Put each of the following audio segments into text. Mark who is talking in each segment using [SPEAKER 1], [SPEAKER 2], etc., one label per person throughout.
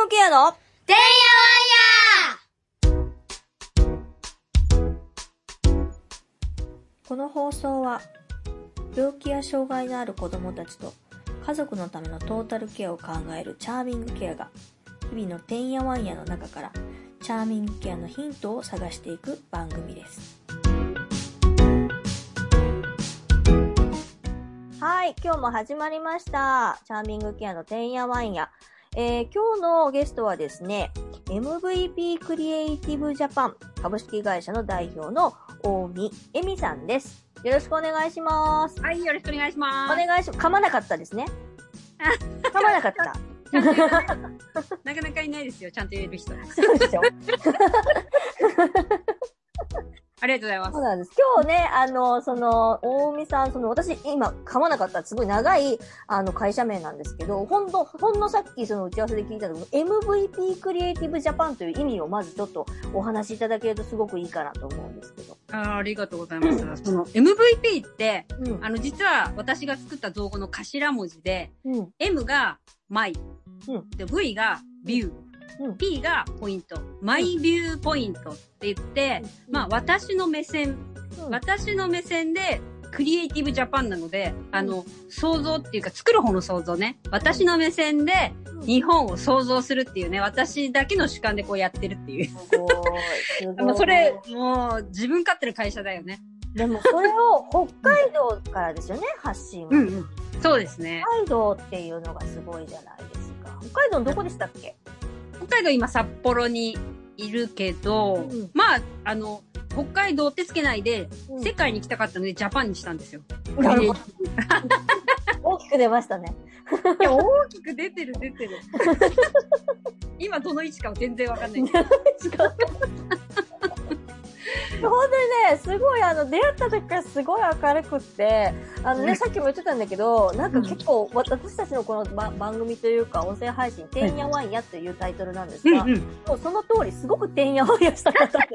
[SPEAKER 1] グケアの
[SPEAKER 2] てんやわん
[SPEAKER 1] この放送は病気や障害のある子供たちと家族のためのトータルケアを考えるチャーミングケアが日々のてんやわんやの中からチャーミングケアのヒントを探していく番組です。はい、今日も始まりました。チャーミングケアのてんやわんや。えー今日のゲストはですね、MVP クリエイティブジャパン株式会社の代表の大見恵美さんです。よろしくお願いします。
[SPEAKER 2] はい、よろしくお願いします。
[SPEAKER 1] お願いします。噛まなかったですね。噛まなかった。
[SPEAKER 2] なかなかいないですよ、ちゃんと言える人。
[SPEAKER 1] そうですよ。
[SPEAKER 2] ありがとうございます
[SPEAKER 1] そう。なんです。今日ね、あの、その、大見さん、その、私、今、噛まなかった、すごい長い、あの、会社名なんですけど、ほんの、ほんのさっき、その、打ち合わせで聞いたの MVP クリエイティブジャパンという意味を、まずちょっと、お話しいただけるとすごくいいかなと思うんですけど。
[SPEAKER 2] あーありがとうございます。その MVP って、
[SPEAKER 1] うん。
[SPEAKER 2] あの、実は私が作った造語の頭文字で、
[SPEAKER 1] うん。
[SPEAKER 2] M がマイ、
[SPEAKER 1] うん
[SPEAKER 2] で V がビュー、
[SPEAKER 1] うん
[SPEAKER 2] P がポイント、マイビューポイントって言って、まあ、私の目線、
[SPEAKER 1] うん
[SPEAKER 2] 私の目線で、クリエイティブジャパンなので、あの、想像っていうか作る方の想像ね。私の目線で
[SPEAKER 1] うん
[SPEAKER 2] 日本を想像するっていうね、私だけの主観でこうやってるっていう。
[SPEAKER 1] すごい。
[SPEAKER 2] それ、もう自分勝手な会社だよね。
[SPEAKER 1] でも、それを北海道からですよね、発信は。
[SPEAKER 2] うんうん。そうですね。
[SPEAKER 1] 北海道っていうのがすごいじゃないですか。北海道のどこでしたっけ？
[SPEAKER 2] 北海道今札幌にいるけど、
[SPEAKER 1] うん
[SPEAKER 2] まあ、あの、北海道ってつけないで、
[SPEAKER 1] うん
[SPEAKER 2] 世界に行きたかったのでジャパンにしたんですよ。
[SPEAKER 1] なるほど 大きく出ましたね。
[SPEAKER 2] いや、大きく出てる出てる。今どの位置かは全然わかんない。
[SPEAKER 1] 本当にね、すごい、あの、出会った時からすごい明るくって、あのね、
[SPEAKER 2] うん
[SPEAKER 1] さっきも言ってたんだけど、なんか結構、わ私たちのこのば番組というか、音声配信、てんやわんやっていうタイトルなんですが。もうその通り、すごくてんやわんやした方で。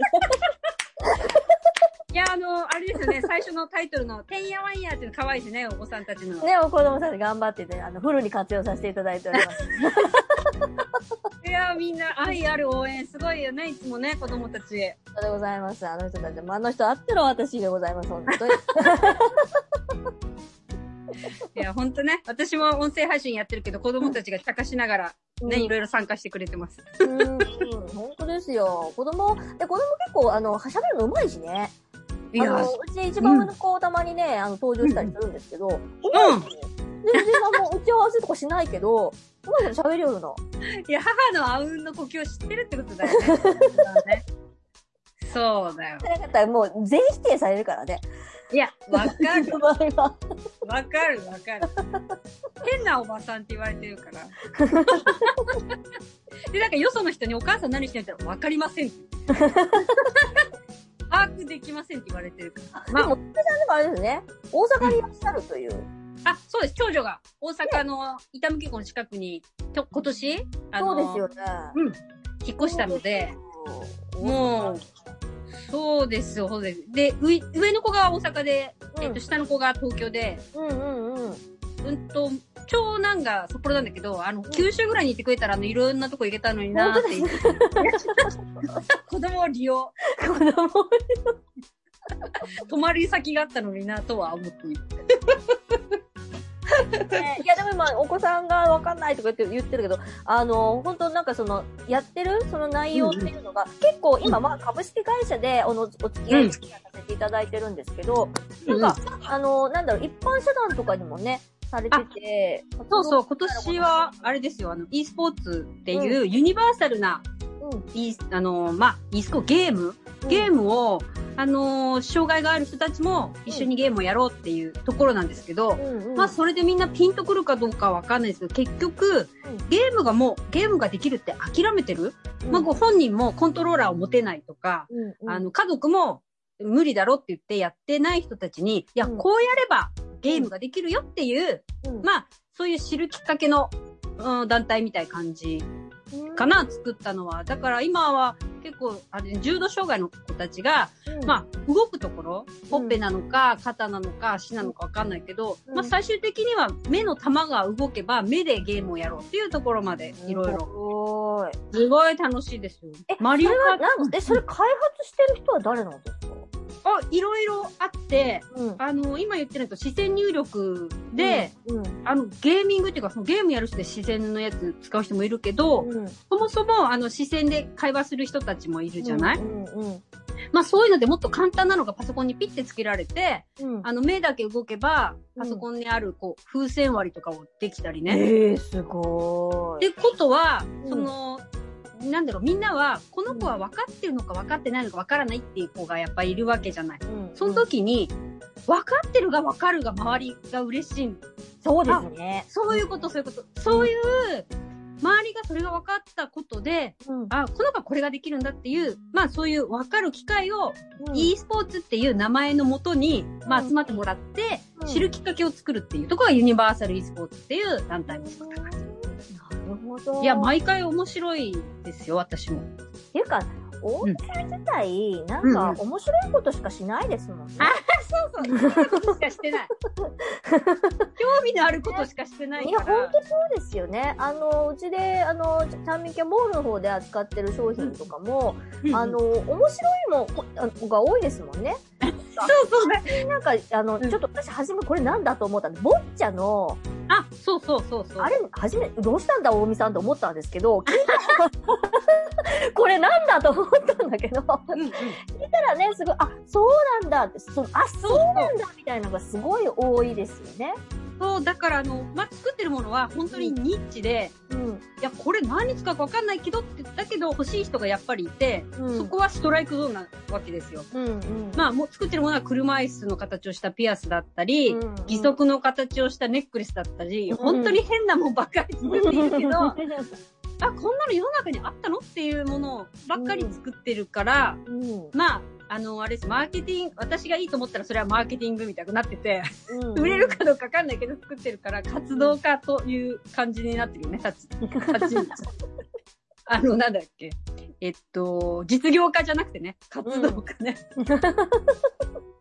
[SPEAKER 2] いや、あの、あれですよね、最初のタイトルの、てんやわんやっていうの可愛いですね、お子さんたちの。
[SPEAKER 1] ね、お子供さんに頑張ってね、あの、フルに活用させていただいております。
[SPEAKER 2] いや、みんな愛ある応援、すごいよね、いつもね、子供たち。
[SPEAKER 1] そうでございます。あの人たちも、あの人あっての私でございます、本当に。
[SPEAKER 2] いや、ほんとね、私も音声配信やってるけど、子供たちが茶化しながら、ね、いろいろ参加してくれてます。
[SPEAKER 1] うん、うん本当ですよ。子供、で、子供結構、あの、喋るの上手いしね。
[SPEAKER 2] いや、
[SPEAKER 1] あの、うち一番上の子、たまにね、あの、登場したりするんですけど、う
[SPEAKER 2] うん。
[SPEAKER 1] 全然あの、打ち合わせとかしないけど、うまいこと喋りよるの？
[SPEAKER 2] いや、母のあうんの呼吸を知ってるってことだよね。そうだよ。
[SPEAKER 1] なかったらもう全否定されるからね。
[SPEAKER 2] いや、わかる。わかるわかる。変なおばさんって言われてるから。で、なんかよその人にお母さん何してるって言ったらわかりませんって。把握できませんって言われてるから。ま
[SPEAKER 1] でも、さんでもあれですね、大阪にいらっしゃるという。
[SPEAKER 2] あ、あ、そうです。長女が大阪の板向湖の近くに、と今年、あの
[SPEAKER 1] そうですよね。
[SPEAKER 2] うん。引っ越したので、もう、そうですよ、そうです。で、上上の子が大阪で、えっと、下の子が東京で、
[SPEAKER 1] うんうんうん。
[SPEAKER 2] うんと、長男が札幌なんだけど、あの、九州ぐらいにいてくれたら、あの、いろんなとこ行けたのになーって。言って。子供を利用、
[SPEAKER 1] 子供。
[SPEAKER 2] 泊まり先があったのになとは思っている。
[SPEAKER 1] ねいや、でも今、お子さんがわかんないとか言って言ってるけど、あの、本当なんかその、やってるその内容っていうのが、結構今、まあ、株式会社でおのお付き合い、させていただいてるんですけど、
[SPEAKER 2] うん。
[SPEAKER 1] なんか、あの、なんだろう、一般社団とかにもね、されてて、
[SPEAKER 2] そうそう、今年は、あれですよ、あの、e スポーツっていうユニバーサルな、
[SPEAKER 1] うん、
[SPEAKER 2] e あの、まあ、e スコゲーム？ゲームを、あのー障害がある人たちも一緒にゲームをやろうっていうところなんですけど、
[SPEAKER 1] うんうん、
[SPEAKER 2] まあ、それでみんなピンとくるかどうかわかんないですけど、結局、ゲームがもう、ゲームができるって諦めてる、
[SPEAKER 1] うん。
[SPEAKER 2] まあ、ご本人もコントローラーを持てないとか、
[SPEAKER 1] うんうん、
[SPEAKER 2] あの、家族も無理だろって言ってやってない人たちに、いや、
[SPEAKER 1] うん。
[SPEAKER 2] こうやればゲームができるよっていう、
[SPEAKER 1] うん、
[SPEAKER 2] まあ、そういう知るきっかけの、うん、団体みたいな感じかな、作ったのは。だから今は結構、あれ、重度障害の子たちが、
[SPEAKER 1] うん
[SPEAKER 2] まあ、動くところ、ほっぺなのか、肩なのか、足なのかわかんないけど、
[SPEAKER 1] うん
[SPEAKER 2] まあ最終的には目の玉が動けば目でゲームをやろうっていうところまでいろいろ。
[SPEAKER 1] すごい。
[SPEAKER 2] すごい楽しいですよ。
[SPEAKER 1] え、
[SPEAKER 2] マリオカート
[SPEAKER 1] なんえ、それ開発してる人は誰なんですか？
[SPEAKER 2] あ、いろいろあって、
[SPEAKER 1] うん。
[SPEAKER 2] あの、今言ってると視線入力で、
[SPEAKER 1] うん、
[SPEAKER 2] あの、ゲーミングっていうか、そのゲームやる人で視線のやつ使う人もいるけど、
[SPEAKER 1] うん、
[SPEAKER 2] そもそも、あの、視線で会話する人たちもいるじゃない、
[SPEAKER 1] うん、うん、
[SPEAKER 2] まあ、そういうのでもっと簡単なのがパソコンにピッてつけられて、
[SPEAKER 1] うん。
[SPEAKER 2] あの、目だけ動けば、
[SPEAKER 1] うん
[SPEAKER 2] パソコンにある、こう、風船割りとかをできたりね。
[SPEAKER 1] ええすごい。
[SPEAKER 2] ってことは、
[SPEAKER 1] うん
[SPEAKER 2] その、なんだろう、みんなは、この子は分かってるのか分かってないのか分からないっていう子がやっぱりいるわけじゃない。
[SPEAKER 1] うん
[SPEAKER 2] その時に、分かってるが分かるが周りが嬉しい。
[SPEAKER 1] そうですね。
[SPEAKER 2] そういうこと、そういうこと。そういう、周りがそれが分かったことで、
[SPEAKER 1] うん。
[SPEAKER 2] あ、この子はこれができるんだっていう、まあそういう分かる機会を、
[SPEAKER 1] うん
[SPEAKER 2] e スポーツっていう名前のもとに、まあ
[SPEAKER 1] うん
[SPEAKER 2] 集まってもらって、
[SPEAKER 1] うん
[SPEAKER 2] 知るきっかけを作るっていうところがユニバーサル e スポーツっていう団体を作った感じ。
[SPEAKER 1] なるほど。
[SPEAKER 2] いや、毎回面白いですよ、私も。
[SPEAKER 1] っていうか、大木さん自体、なん
[SPEAKER 2] うん
[SPEAKER 1] か面白いことしかしないですもんね。
[SPEAKER 2] そうそう、そんなことしかしてない。興味のあることしかしてない
[SPEAKER 1] いや。本当そうですよね。あの、うちで、あの、チャンミキャモールの方で扱ってる商品とかも、
[SPEAKER 2] うん
[SPEAKER 1] あの、面白いもが多いですもんね。
[SPEAKER 2] そうそうね。
[SPEAKER 1] なんか、あの、
[SPEAKER 2] うん
[SPEAKER 1] ちょっと私初めこれなんだと思ったんで、ボッチャの、
[SPEAKER 2] あ、そうそうそうそう。
[SPEAKER 1] あれ、初め、どうしたんだ、大見さんと思ったんですけど、聞いたらこれなんだと思ったんだけど、聞
[SPEAKER 2] うんうん。
[SPEAKER 1] いたらね、すごい、あ、そうなんだって、そあ、そうなんだみたいなのがすごい多いですよね。
[SPEAKER 2] そう、だからあの、まあ、作ってるものは本当にニッチで、
[SPEAKER 1] うん。
[SPEAKER 2] いや、これ何に使うかわかんないけどって、だけど欲しい人がやっぱりいて、
[SPEAKER 1] うん。
[SPEAKER 2] そこはストライクゾーンなわけですよ。
[SPEAKER 1] うんうん。
[SPEAKER 2] まあ、もう作ってるものは車椅子の形をしたピアスだったり、
[SPEAKER 1] うん
[SPEAKER 2] 義足の形をしたネックレスだったり、
[SPEAKER 1] うん
[SPEAKER 2] 本当に変なもんばっかり作っているけど、あ、こんなの世の中にあったのっていうものばっかり作ってるから、
[SPEAKER 1] うん
[SPEAKER 2] まあ、あの、あれです、マーケティング、私がいいと思ったらそれはマーケティングみたいになってて、
[SPEAKER 1] うん
[SPEAKER 2] 売れるかどうかわかんないけど作ってるから、活動家という感じになってるよね、立ち、立ち。あの、なんだっけ。えっと、実業家じゃなくてね、活動家ね。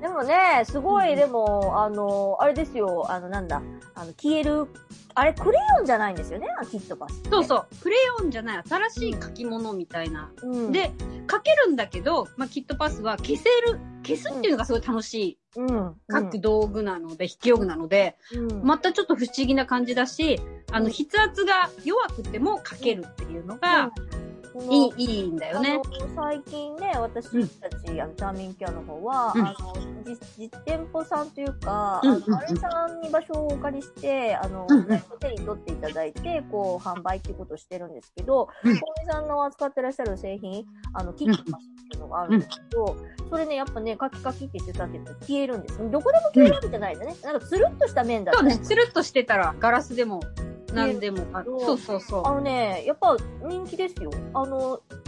[SPEAKER 1] でもね、すごい、でも、あの、あれですよ、あの、なんだ、あの、消える、あれ、クレヨンじゃないんですよね、あキットパス。
[SPEAKER 2] そうそう。クレヨンじゃない、新しい書き物みたいな。
[SPEAKER 1] うん。
[SPEAKER 2] で、書けるんだけど、まあ、キットパスは消せる、消すっていうのがすごい楽しい
[SPEAKER 1] うん。
[SPEAKER 2] 書く道具なので、筆記用具なので、
[SPEAKER 1] うん。
[SPEAKER 2] またちょっと不思議な感じだし、あの、
[SPEAKER 1] うん
[SPEAKER 2] 筆圧が弱くても書けるっていうのが、
[SPEAKER 1] この
[SPEAKER 2] いい、いいんだよね。
[SPEAKER 1] 最近ね、私たち、あの、チャーミンケアの方は、
[SPEAKER 2] うん。
[SPEAKER 1] あの、実、実店舗さんというか、
[SPEAKER 2] うん。
[SPEAKER 1] あの、あれさんに場所をお借りして、あの、
[SPEAKER 2] うん。うん。
[SPEAKER 1] 手に取っていただいて、こう、販売っていうことをしてるんですけど、
[SPEAKER 2] うん。
[SPEAKER 1] 小見さんの扱ってらっしゃる製品、あの、キットパスっていうのがあるんですけど、それね、やっぱね、カキカキってしてたって消えるんです。どこでも消えるわけじゃないんだね。なんか、つるっとした面だと
[SPEAKER 2] そうね、つるっとしてたら、ガラスでも、何でもある。
[SPEAKER 1] うん
[SPEAKER 2] そうそう。そ
[SPEAKER 1] あのね、やっぱ人気ですよ。あの、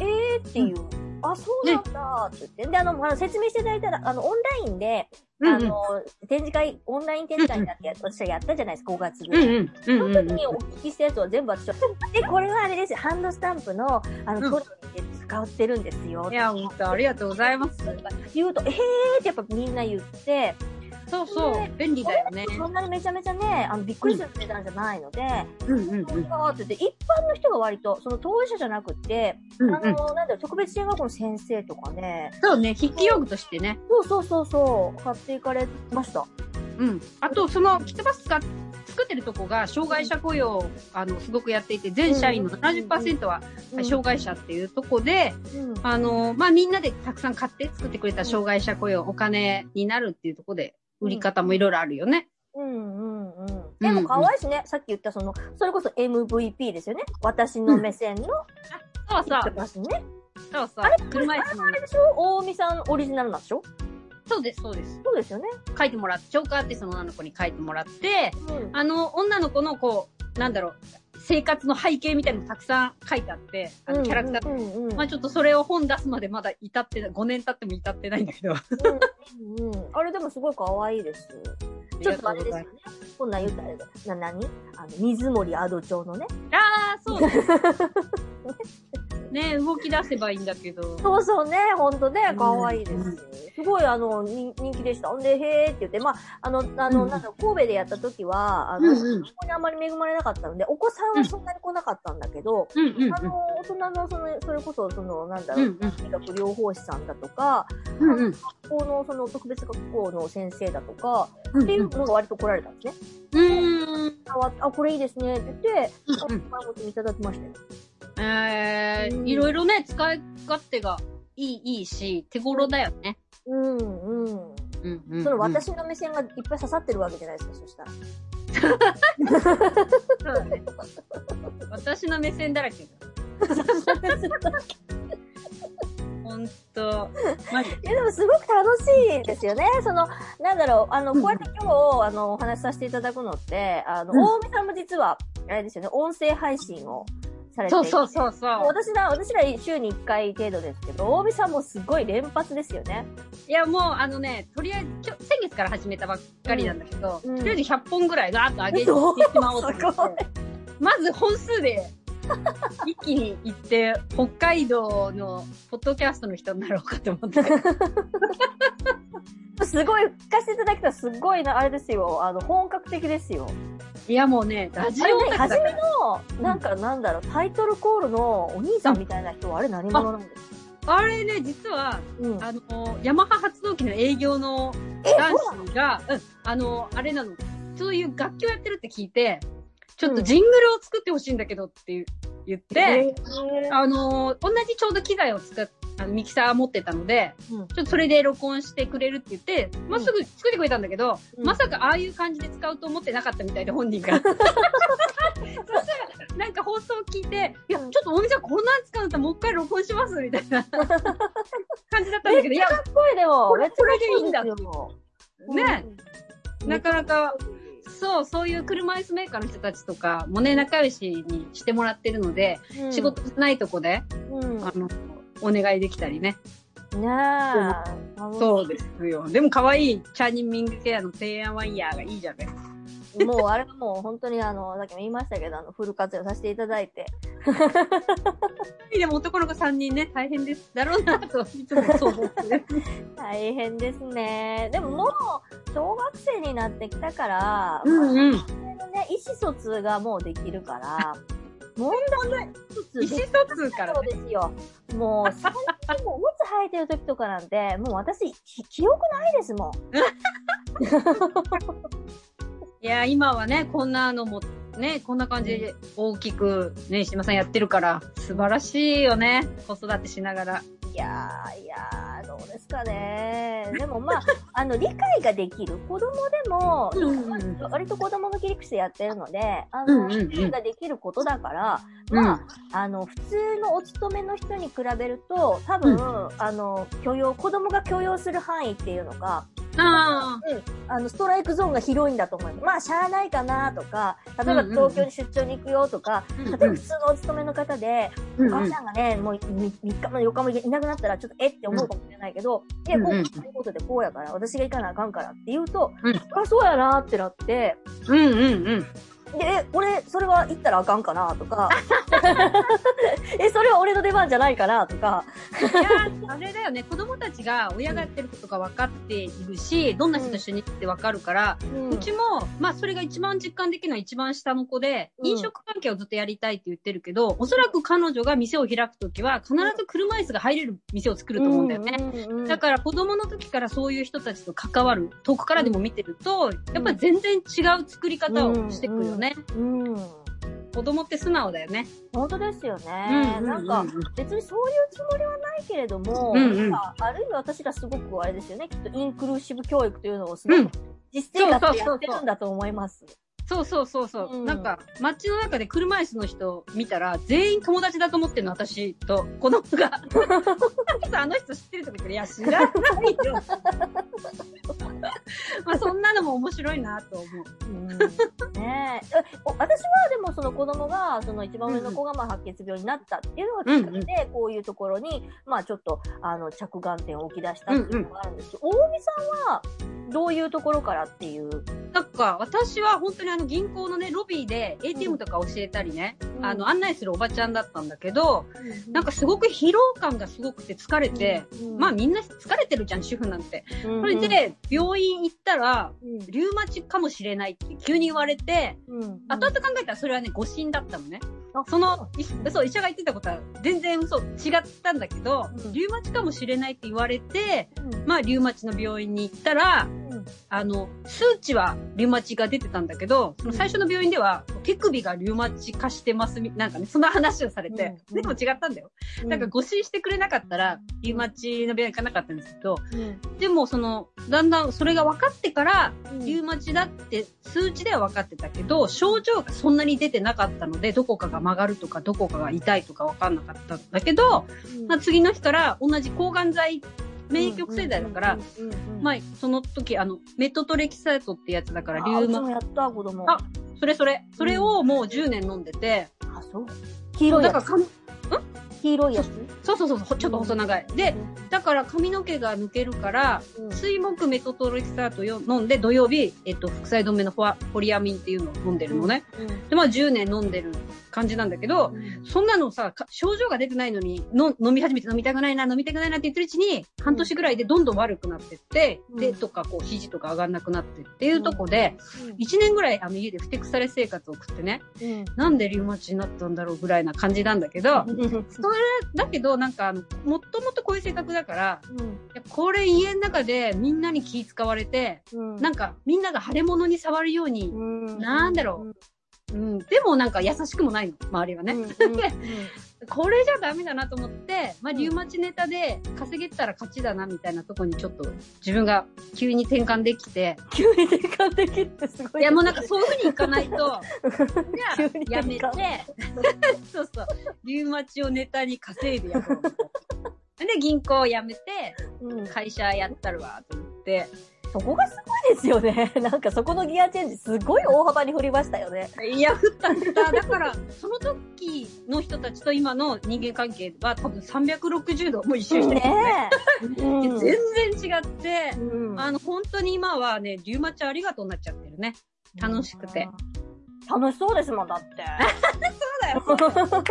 [SPEAKER 1] えーっていう。あ、そうなんだって言って。で、あの、あの説明していただいたら、あの、オンラインで、
[SPEAKER 2] う。うんうん。
[SPEAKER 1] あの、展示会、オンライン展示会になってや、私はやったじゃないですか、5月ぐらい。
[SPEAKER 2] うんうん。うん
[SPEAKER 1] そ
[SPEAKER 2] うんうん
[SPEAKER 1] の時にお聞きしたやつは全部私は、で、これはあれですよ、ハンドスタンプの、あの、
[SPEAKER 2] うん
[SPEAKER 1] トロニーで使ってるんですよ。
[SPEAKER 2] いや、本当ありがとうございます。
[SPEAKER 1] 言うと、えーってやっぱみんな言って、
[SPEAKER 2] そうそう。便利だよね。
[SPEAKER 1] そんなにめちゃめちゃね、あの、びっくりする値段じゃないので、
[SPEAKER 2] うんうんうん。
[SPEAKER 1] って言って、一般の人が割と、その当事者じゃなくて、
[SPEAKER 2] うんうん。
[SPEAKER 1] あの、なんだろう、特別支援学校の先生とかね、
[SPEAKER 2] そうね、筆記用具としてね。
[SPEAKER 1] そうそうそうそう、買っていかれました。
[SPEAKER 2] うん。あと、その、キットパス使っ作ってるとこが、障害者雇用、あの、すごくやっていて、全社員の70%は、障害者っていうとこで、
[SPEAKER 1] うん
[SPEAKER 2] あの、まあ、みんなでたくさん買って作ってくれた障害者雇用、お金になるっていうとこで、売り方もいろいろあるよね。
[SPEAKER 1] うんうんうん。でも可愛いしね、さっき言ったその、それこそ MVP ですよね。私の目線の、
[SPEAKER 2] そうそう。
[SPEAKER 1] ますね。
[SPEAKER 2] そうそう
[SPEAKER 1] あれ。
[SPEAKER 2] 車椅子の
[SPEAKER 1] あれでしょ？大見さんオリジナルなんでしょ？
[SPEAKER 2] そうです、そうです。
[SPEAKER 1] そうですよね。
[SPEAKER 2] 書いてもらって、チョークアーティストの女の子に書いてもらって、
[SPEAKER 1] うん。
[SPEAKER 2] あの、女の子のこう、なんだろう、生活の背景みたいなのたくさん書いてあって、あの、キャラクター。
[SPEAKER 1] うんうんうん
[SPEAKER 2] まあちょっとそれを本出すまでまだ至ってない、5年経っても至ってないんだけど。
[SPEAKER 1] うんうんあれでもすごい可愛いです。ちょっとあれですよね。こんなん言ったらあれだ。な、なにあの、水森アド町のね。
[SPEAKER 2] ああ、そうです。ね動き出せばいいんだけど。
[SPEAKER 1] そうそうね、ほんとね、かわいいですし。すごい、あの、人人気でした。ほんで、へーって言って、まあ、あの、あの、
[SPEAKER 2] うん
[SPEAKER 1] なんだ神戸でやった時は、あの、
[SPEAKER 2] うんうん
[SPEAKER 1] にあんまり恵まれなかったので、お子さんはそんなに来なかったんだけど、
[SPEAKER 2] うんうんうん
[SPEAKER 1] あの、大人の、その、それこそ、その、なんだろう、
[SPEAKER 2] うんうん
[SPEAKER 1] 医学療法士さんだとか、
[SPEAKER 2] うんうん
[SPEAKER 1] 学校の、その、特別学校の先生だとか、
[SPEAKER 2] うん
[SPEAKER 1] っていうのが割と来られたんですね。
[SPEAKER 2] うーん。
[SPEAKER 1] あ、あこれいいですね、って言って、
[SPEAKER 2] うん
[SPEAKER 1] いただきましたよ。
[SPEAKER 2] えー、
[SPEAKER 1] うん
[SPEAKER 2] いろいろね、使い勝手がいい、いいし、手頃だよね。
[SPEAKER 1] うん、うん。
[SPEAKER 2] うんうん、うん。
[SPEAKER 1] その私の目線がいっぱい刺さってるわけじゃないですか、そしたら。
[SPEAKER 2] そうだね。私の目線だらけ だ。ほんと。マジ
[SPEAKER 1] いやでもすごく楽しいですよね。その、なんだろう、あの、こうやって今日、あの、お話しさせていただくのって、あの、
[SPEAKER 2] うん
[SPEAKER 1] 大見さんも実は、あれですよね、音声配信をされて。
[SPEAKER 2] そうそうそうそう。
[SPEAKER 1] 私ら、私ら週に1回程度ですけど、大見さんもすごい連発ですよね。
[SPEAKER 2] いや、もう、あのね、とりあえず、今日、先月から始めたばっかりなんだけど、
[SPEAKER 1] うん
[SPEAKER 2] とりあえず100本ぐらいガーッと上げてしまおうと思って。まず本数で、一気に行って、北海道のポッドキャストの人になろうかと思って。
[SPEAKER 1] すごい、聞かせていただきたらすごいな、あれですよ、あの、本格的ですよ。
[SPEAKER 2] いや、もうね、ラジオオタクだから
[SPEAKER 1] 初めの、なんかなんだろう、タイトルコールのお兄さんみたいな人は、あれ何者なんですか？
[SPEAKER 2] あれね、実は、
[SPEAKER 1] うん。
[SPEAKER 2] あの、ヤマハ発動機の営業の
[SPEAKER 1] え、
[SPEAKER 2] 男子が、うん、あの、あれなの、そういう楽器をやってるって聞いて、ちょっとジングルを作ってほしいんだけどって言言って、
[SPEAKER 1] えー。
[SPEAKER 2] あの、同じちょうど機材を使っあのミキサー持ってたので、
[SPEAKER 1] うん。
[SPEAKER 2] ちょっとそれで録音してくれるって言って、まあ、すぐ作ってくれたんだけど、
[SPEAKER 1] うん。
[SPEAKER 2] まさかああいう感じで使うと思ってなかったみたいで、本人が。そしたら、なんか放送を聞いて、いや、ちょっとおみさんこんなん使うんだったらもう一回録音しますみたいな 感じだったんだけど、いや、
[SPEAKER 1] かっこいいでも、
[SPEAKER 2] これでいいんだね、
[SPEAKER 1] うん。
[SPEAKER 2] なかなか、そう、そういう車椅子メーカーの人たちとかもね、仲良しにしてもらってるので、
[SPEAKER 1] うん
[SPEAKER 2] 仕事ないとこで、
[SPEAKER 1] うん。
[SPEAKER 2] あの、お願いできたりね。
[SPEAKER 1] ねえ。
[SPEAKER 2] そうですよ。でも可愛いチャーニンミングケアの提案ワイヤーがいいじゃん。
[SPEAKER 1] もう、あれはもう本当にあの、さっきも言いましたけど、あの、フル活用させていただいて。
[SPEAKER 2] でも男の子3人ね、大変です。だろうなと、いつもそう思ってる。
[SPEAKER 1] 大変ですね。でももう、小学生になってきたから、
[SPEAKER 2] うんうん。
[SPEAKER 1] まあね、意思疎通がもうできるから、問題ない。
[SPEAKER 2] 意思疎通から
[SPEAKER 1] そう
[SPEAKER 2] ね。
[SPEAKER 1] ですよ。もう、最近もおむつ履いてる時とかなんて、もう私、き記憶ないですもん。
[SPEAKER 2] いや、今はね、こんなのも、ね、こんな感じで大きく、ね、石島さんやってるから、素晴らしいよね。子育てしながら。
[SPEAKER 1] いやー、いやー、どうですかね。でもまあ、あの、理解ができる。子供でも、
[SPEAKER 2] うんうん
[SPEAKER 1] 割と子供の切り口でやってるので、あの、理解ができることだから、まあ、あの、普通のお勤めの人に比べると、多分、
[SPEAKER 2] う
[SPEAKER 1] あの、許容、子供が許容する範囲っていうのが、
[SPEAKER 2] あ
[SPEAKER 1] あの、ストライクゾーンが広いんだと思います。まあ、しゃあないかなとか、例えば
[SPEAKER 2] うんうんうん
[SPEAKER 1] 東京に出張に行くよとか、
[SPEAKER 2] あ。
[SPEAKER 1] 例えば普通のお勤めの方で、
[SPEAKER 2] うんうん
[SPEAKER 1] お母さんがね、もう3日も4日もいなくなったらちょっとえって思うかもしれないけど、いや、こう
[SPEAKER 2] うんうん
[SPEAKER 1] こういうことでこうやから、私が行かなあかんからって言うと、
[SPEAKER 2] うん
[SPEAKER 1] あ、そうやなってなって、
[SPEAKER 2] うんうんうん。
[SPEAKER 1] で、え、俺、それは行ったらあかんかなとか、え、それは俺の出番じゃないかなとか、
[SPEAKER 2] いやー、あれだよね。子供たちが親がやってることが分かっているし、どんな人と一緒に行って分かるから、うちも、まあ、それが一番実感できるのは一番下の子で、
[SPEAKER 1] うん
[SPEAKER 2] 飲食関係をずっとやりたいって言ってるけど、おそらく彼女が店を開くときは、必ず車椅子が入れる店を作ると思うんだよね。
[SPEAKER 1] うんうん
[SPEAKER 2] だから子供の時からそういう人たちと関わる、遠くからでも見てると、やっぱり全然違う作り方をしてくるよね。
[SPEAKER 1] うん。
[SPEAKER 2] 子供って素直だよね。
[SPEAKER 1] 本当ですよね。なんか、別にそういうつもりはないけれども、
[SPEAKER 2] うんうん
[SPEAKER 1] なんかある意味私らすごくあれですよね、きっとインクルーシブ教育というのをすごく
[SPEAKER 2] うん
[SPEAKER 1] 実生活でやってるんだと思います。
[SPEAKER 2] そうそうそうそう、
[SPEAKER 1] うん。
[SPEAKER 2] なんか、街の中で車椅子の人見たら、全員友達だと思ってるの、私と。子供が。あの人知ってるとか言ってるいや、知らないよ。まあ、そんなのも面白いなと思う。
[SPEAKER 1] うん。ねえ。私はでもその子供が、その一番上の子がまあ白血病になったっていうのがきっかけで、こういうところに、まあちょっと、あの、着眼点を置き出したっていうのがあるんですけど、大見さんは、どういうところからっていう。
[SPEAKER 2] なんか、私は本当にあの銀行のね、ロビーで ATM とか教えたりね、
[SPEAKER 1] うん。
[SPEAKER 2] あの、案内するおばちゃんだったんだけど、なんかすごく疲労感がすごくて疲れて、
[SPEAKER 1] うん。
[SPEAKER 2] まあみんな疲れてるじゃん、主婦なんて。
[SPEAKER 1] うん
[SPEAKER 2] それで、病院行ったら、
[SPEAKER 1] うん。
[SPEAKER 2] リュウマチかもしれないって急に言われて、
[SPEAKER 1] うん。
[SPEAKER 2] 後々考えたらそれはね、誤診だったのね。
[SPEAKER 1] あ
[SPEAKER 2] その、いそう、医者が言ってたことは全然嘘、違ったんだけど、
[SPEAKER 1] うん。
[SPEAKER 2] リュウマチかもしれないって言われて、
[SPEAKER 1] うん。
[SPEAKER 2] まあ、リュウマチの病院に行ったら、
[SPEAKER 1] うん。
[SPEAKER 2] あの、数値はリュウマチが出てたんだけど、その最初の病院では、手首がリュウマチ化してますみ、なんかね、そんな話をされて、
[SPEAKER 1] うん
[SPEAKER 2] でも違ったんだよ。なんか誤診してくれなかったら、リュウマチの病院行かなかったんですけど、
[SPEAKER 1] うん。
[SPEAKER 2] でもその、だんだんそれが分かってから、
[SPEAKER 1] うん。
[SPEAKER 2] リウマチだって数値では分かってたけど、症状がそんなに出てなかったので、どこかが曲がるとか、どこかが痛いとか分かんなかったんだけど、まあ、次の日から同じ抗がん剤、免疫抑制剤だから、まあ、その時、あの、メトトレキサートってやつだから、リウマ、
[SPEAKER 1] もやった、子供。
[SPEAKER 2] あそれそれ、それをもう10年飲んでて、
[SPEAKER 1] あ、そう。黄色いやつ。
[SPEAKER 2] だから
[SPEAKER 1] 黄色いやつ？
[SPEAKER 2] そうそうそうそう、ちょっと細長い。で、だから髪の毛が抜けるから、
[SPEAKER 1] うん。
[SPEAKER 2] 水木メトトレキサートよ飲んで、土曜日、えっと、副作用止めのフォアポリアミンっていうのを飲んでるのね。
[SPEAKER 1] うん。
[SPEAKER 2] で、まあ10年飲んでる感じなんだけど、そんなのさ、か症状が出てないのにの飲み始めて飲みたくないな、飲みたくないなって言ってるうちに、半年ぐらいでどんどん悪くなってって、
[SPEAKER 1] うん。
[SPEAKER 2] 手とかこう肘とか上がんなくなってっていうとこで、
[SPEAKER 1] うん。
[SPEAKER 2] 1年ぐらいあの家でふてくされ生活を送ってね、
[SPEAKER 1] うん。
[SPEAKER 2] なんでリウマチになったんだろうぐらいな感じなんだけど、そ れだけどなんかもっともっとこういう性格だから、いやこれ家の中でみんなに気使われて、
[SPEAKER 1] うん。
[SPEAKER 2] なんかみんなが腫れ物に触るように、
[SPEAKER 1] うん。
[SPEAKER 2] なんだろう。ん、でもなんか優しくもないの、周りはね。
[SPEAKER 1] うん。うん
[SPEAKER 2] これじゃダメだなと思って、まあ、リウマチネタで稼げたら勝ちだなみたいなとこにちょっと自分が急に転換できて、
[SPEAKER 1] 急に転換できるってすごい。
[SPEAKER 2] いやもうなんかそういう風にいかないと、じゃあやめて そうそう、リウマチをネタに稼いでやろう。で、銀行を辞めて、
[SPEAKER 1] うん
[SPEAKER 2] 会社やったるわ、と思って。
[SPEAKER 1] そこがすごいですよね。なんかそこのギアチェンジすごい大幅に振りましたよね。
[SPEAKER 2] いや、振った振った。だから、その時の人たちと今の人間関係は多分360度もう一周してる、
[SPEAKER 1] ねえ。
[SPEAKER 2] で 全然違って、
[SPEAKER 1] うん
[SPEAKER 2] あの、本当に今はね、リウマチありがとうになっちゃってるね。楽しくて。
[SPEAKER 1] 楽しそうですもん、だって。
[SPEAKER 2] そうだよ。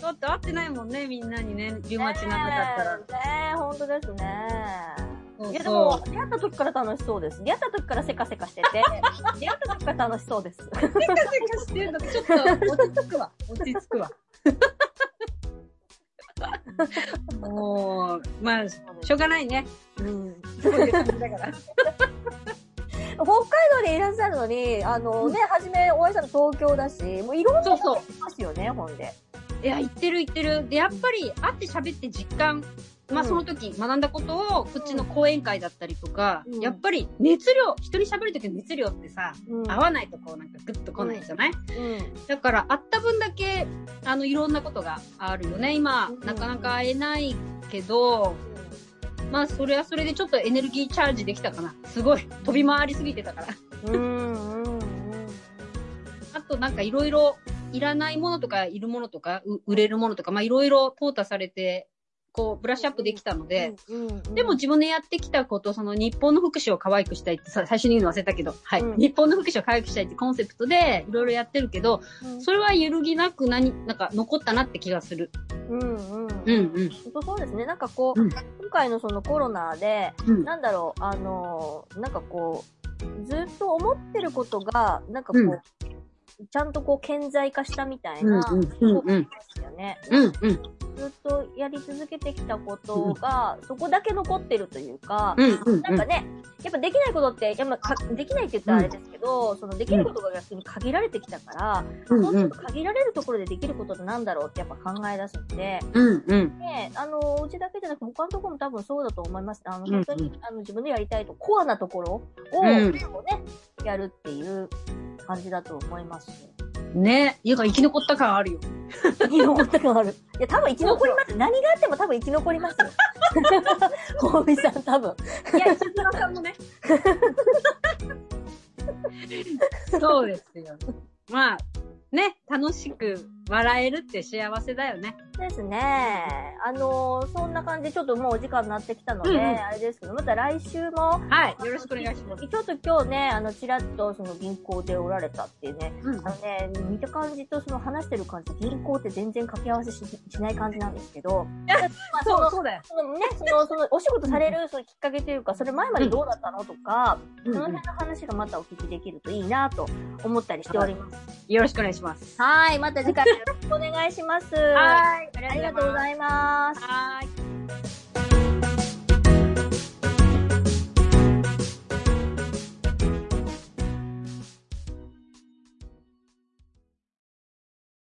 [SPEAKER 2] だって会ってないもんね、みんなにね、リウマチなんかだったら。
[SPEAKER 1] ねえ、ねえ本当ですね。
[SPEAKER 2] そう
[SPEAKER 1] いやでも、
[SPEAKER 2] そう。
[SPEAKER 1] 出会った時から楽しそうです。出会った時からせかせかしてて、出会った時から楽しそうです。
[SPEAKER 2] せかせかしてるのちょっと落ち着くわ。落ち着くわ。もう、まあ、しょうがないね。
[SPEAKER 1] うん
[SPEAKER 2] そういう感じだから。
[SPEAKER 1] 北海道にいらっしゃるのに、あのね、はじめお会いしたの東京だし、もういろんな
[SPEAKER 2] そうそう
[SPEAKER 1] 人いますよね、ほんで。
[SPEAKER 2] いや、言ってる言ってる。で、やっぱり会って喋って実感、まあ
[SPEAKER 1] うん
[SPEAKER 2] その時学んだことを、こっちの講演会だったりとか、
[SPEAKER 1] うん
[SPEAKER 2] やっぱり熱量、人に喋る時の熱量ってさ、
[SPEAKER 1] うん
[SPEAKER 2] 合わないとこうなんかグッと来ないじゃない、
[SPEAKER 1] うん。
[SPEAKER 2] だから会った分だけ、あの、いろんなことがあるよね。今、
[SPEAKER 1] うん
[SPEAKER 2] なかなか会えないけど、まあそれはそれでちょっとエネルギーチャージできたかな。すごい。飛び回りすぎてたから。あとなんかいろいろいらないものとかいるものとかう売れるものとかまあいろいろ淘汰されてこうブラッシュアップできたので、
[SPEAKER 1] うん、
[SPEAKER 2] でも自分でやってきたことその日本の福祉を可愛くしたいってさ最初に言うの忘れたけどはい、
[SPEAKER 1] うん。
[SPEAKER 2] 日本の福祉を可愛くしたいってコンセプトでいろいろやってるけど
[SPEAKER 1] うん、
[SPEAKER 2] それは揺るぎなく何なんか残ったなって気がする。
[SPEAKER 1] うん、うん。
[SPEAKER 2] うんうん。
[SPEAKER 1] 本当そうですね。なんかこう、
[SPEAKER 2] うん。
[SPEAKER 1] 今回のそのコロナで、
[SPEAKER 2] うん。
[SPEAKER 1] なんだろう、あのーなんかこう、ずっと思ってることが、なんかこう、
[SPEAKER 2] うん
[SPEAKER 1] ちゃんとこう、顕在化したみたい
[SPEAKER 2] うん
[SPEAKER 1] な、
[SPEAKER 2] うん
[SPEAKER 1] ですよね。
[SPEAKER 2] うんうん。
[SPEAKER 1] ずっとやり続けてきたことが、そこだけ残ってるというか、
[SPEAKER 2] うんうん
[SPEAKER 1] なんかね、やっぱできないことって、やっぱかできないって言ったらあれですけど、そのできることが逆に限られてきたから、
[SPEAKER 2] うん
[SPEAKER 1] そうすると限られるところでできることってなんだろうってやっぱ考え出すんで、
[SPEAKER 2] うんうん。
[SPEAKER 1] ね、あの、うちだけじゃなくて他のところも多分そうだと思います。あの、
[SPEAKER 2] うん
[SPEAKER 1] 本当に、あの、自分でやりたいと、コアなところを、ね、やるっていう感じだと思います。
[SPEAKER 2] ね家が生き残った感あるよ
[SPEAKER 1] 生き残った感ある。いや、多分生き残ります。何があっても多分生き残りますよ。大見さん多分。
[SPEAKER 2] いや石島さんもね そうですよまあね楽しく笑えるって幸せだよね。
[SPEAKER 1] ですね。あのーそんな感じでちょっともうお時間になってきたので、
[SPEAKER 2] うんうん
[SPEAKER 1] あれですけど、また来週も、
[SPEAKER 2] はい。よろしくお願いします。
[SPEAKER 1] ちょっと今日ね、あの、ちらっとその銀行でおられたっていうね、
[SPEAKER 2] うん
[SPEAKER 1] あのね、見た感じとその話してる感じ、銀行って全然掛け合わせししない感じなんですけど、まあそ
[SPEAKER 2] そう、
[SPEAKER 1] の
[SPEAKER 2] そうだよ。
[SPEAKER 1] そのね、その、その、お仕事されるそのきっかけというか、それ前までどうだったのとか、
[SPEAKER 2] うん
[SPEAKER 1] その辺の話がまたお聞きできるといいなと思ったりしております。
[SPEAKER 2] よろしくお願いします。
[SPEAKER 1] はい、また次回よろしくお願いします。
[SPEAKER 2] はい。
[SPEAKER 1] ありがとうございます。
[SPEAKER 2] はい。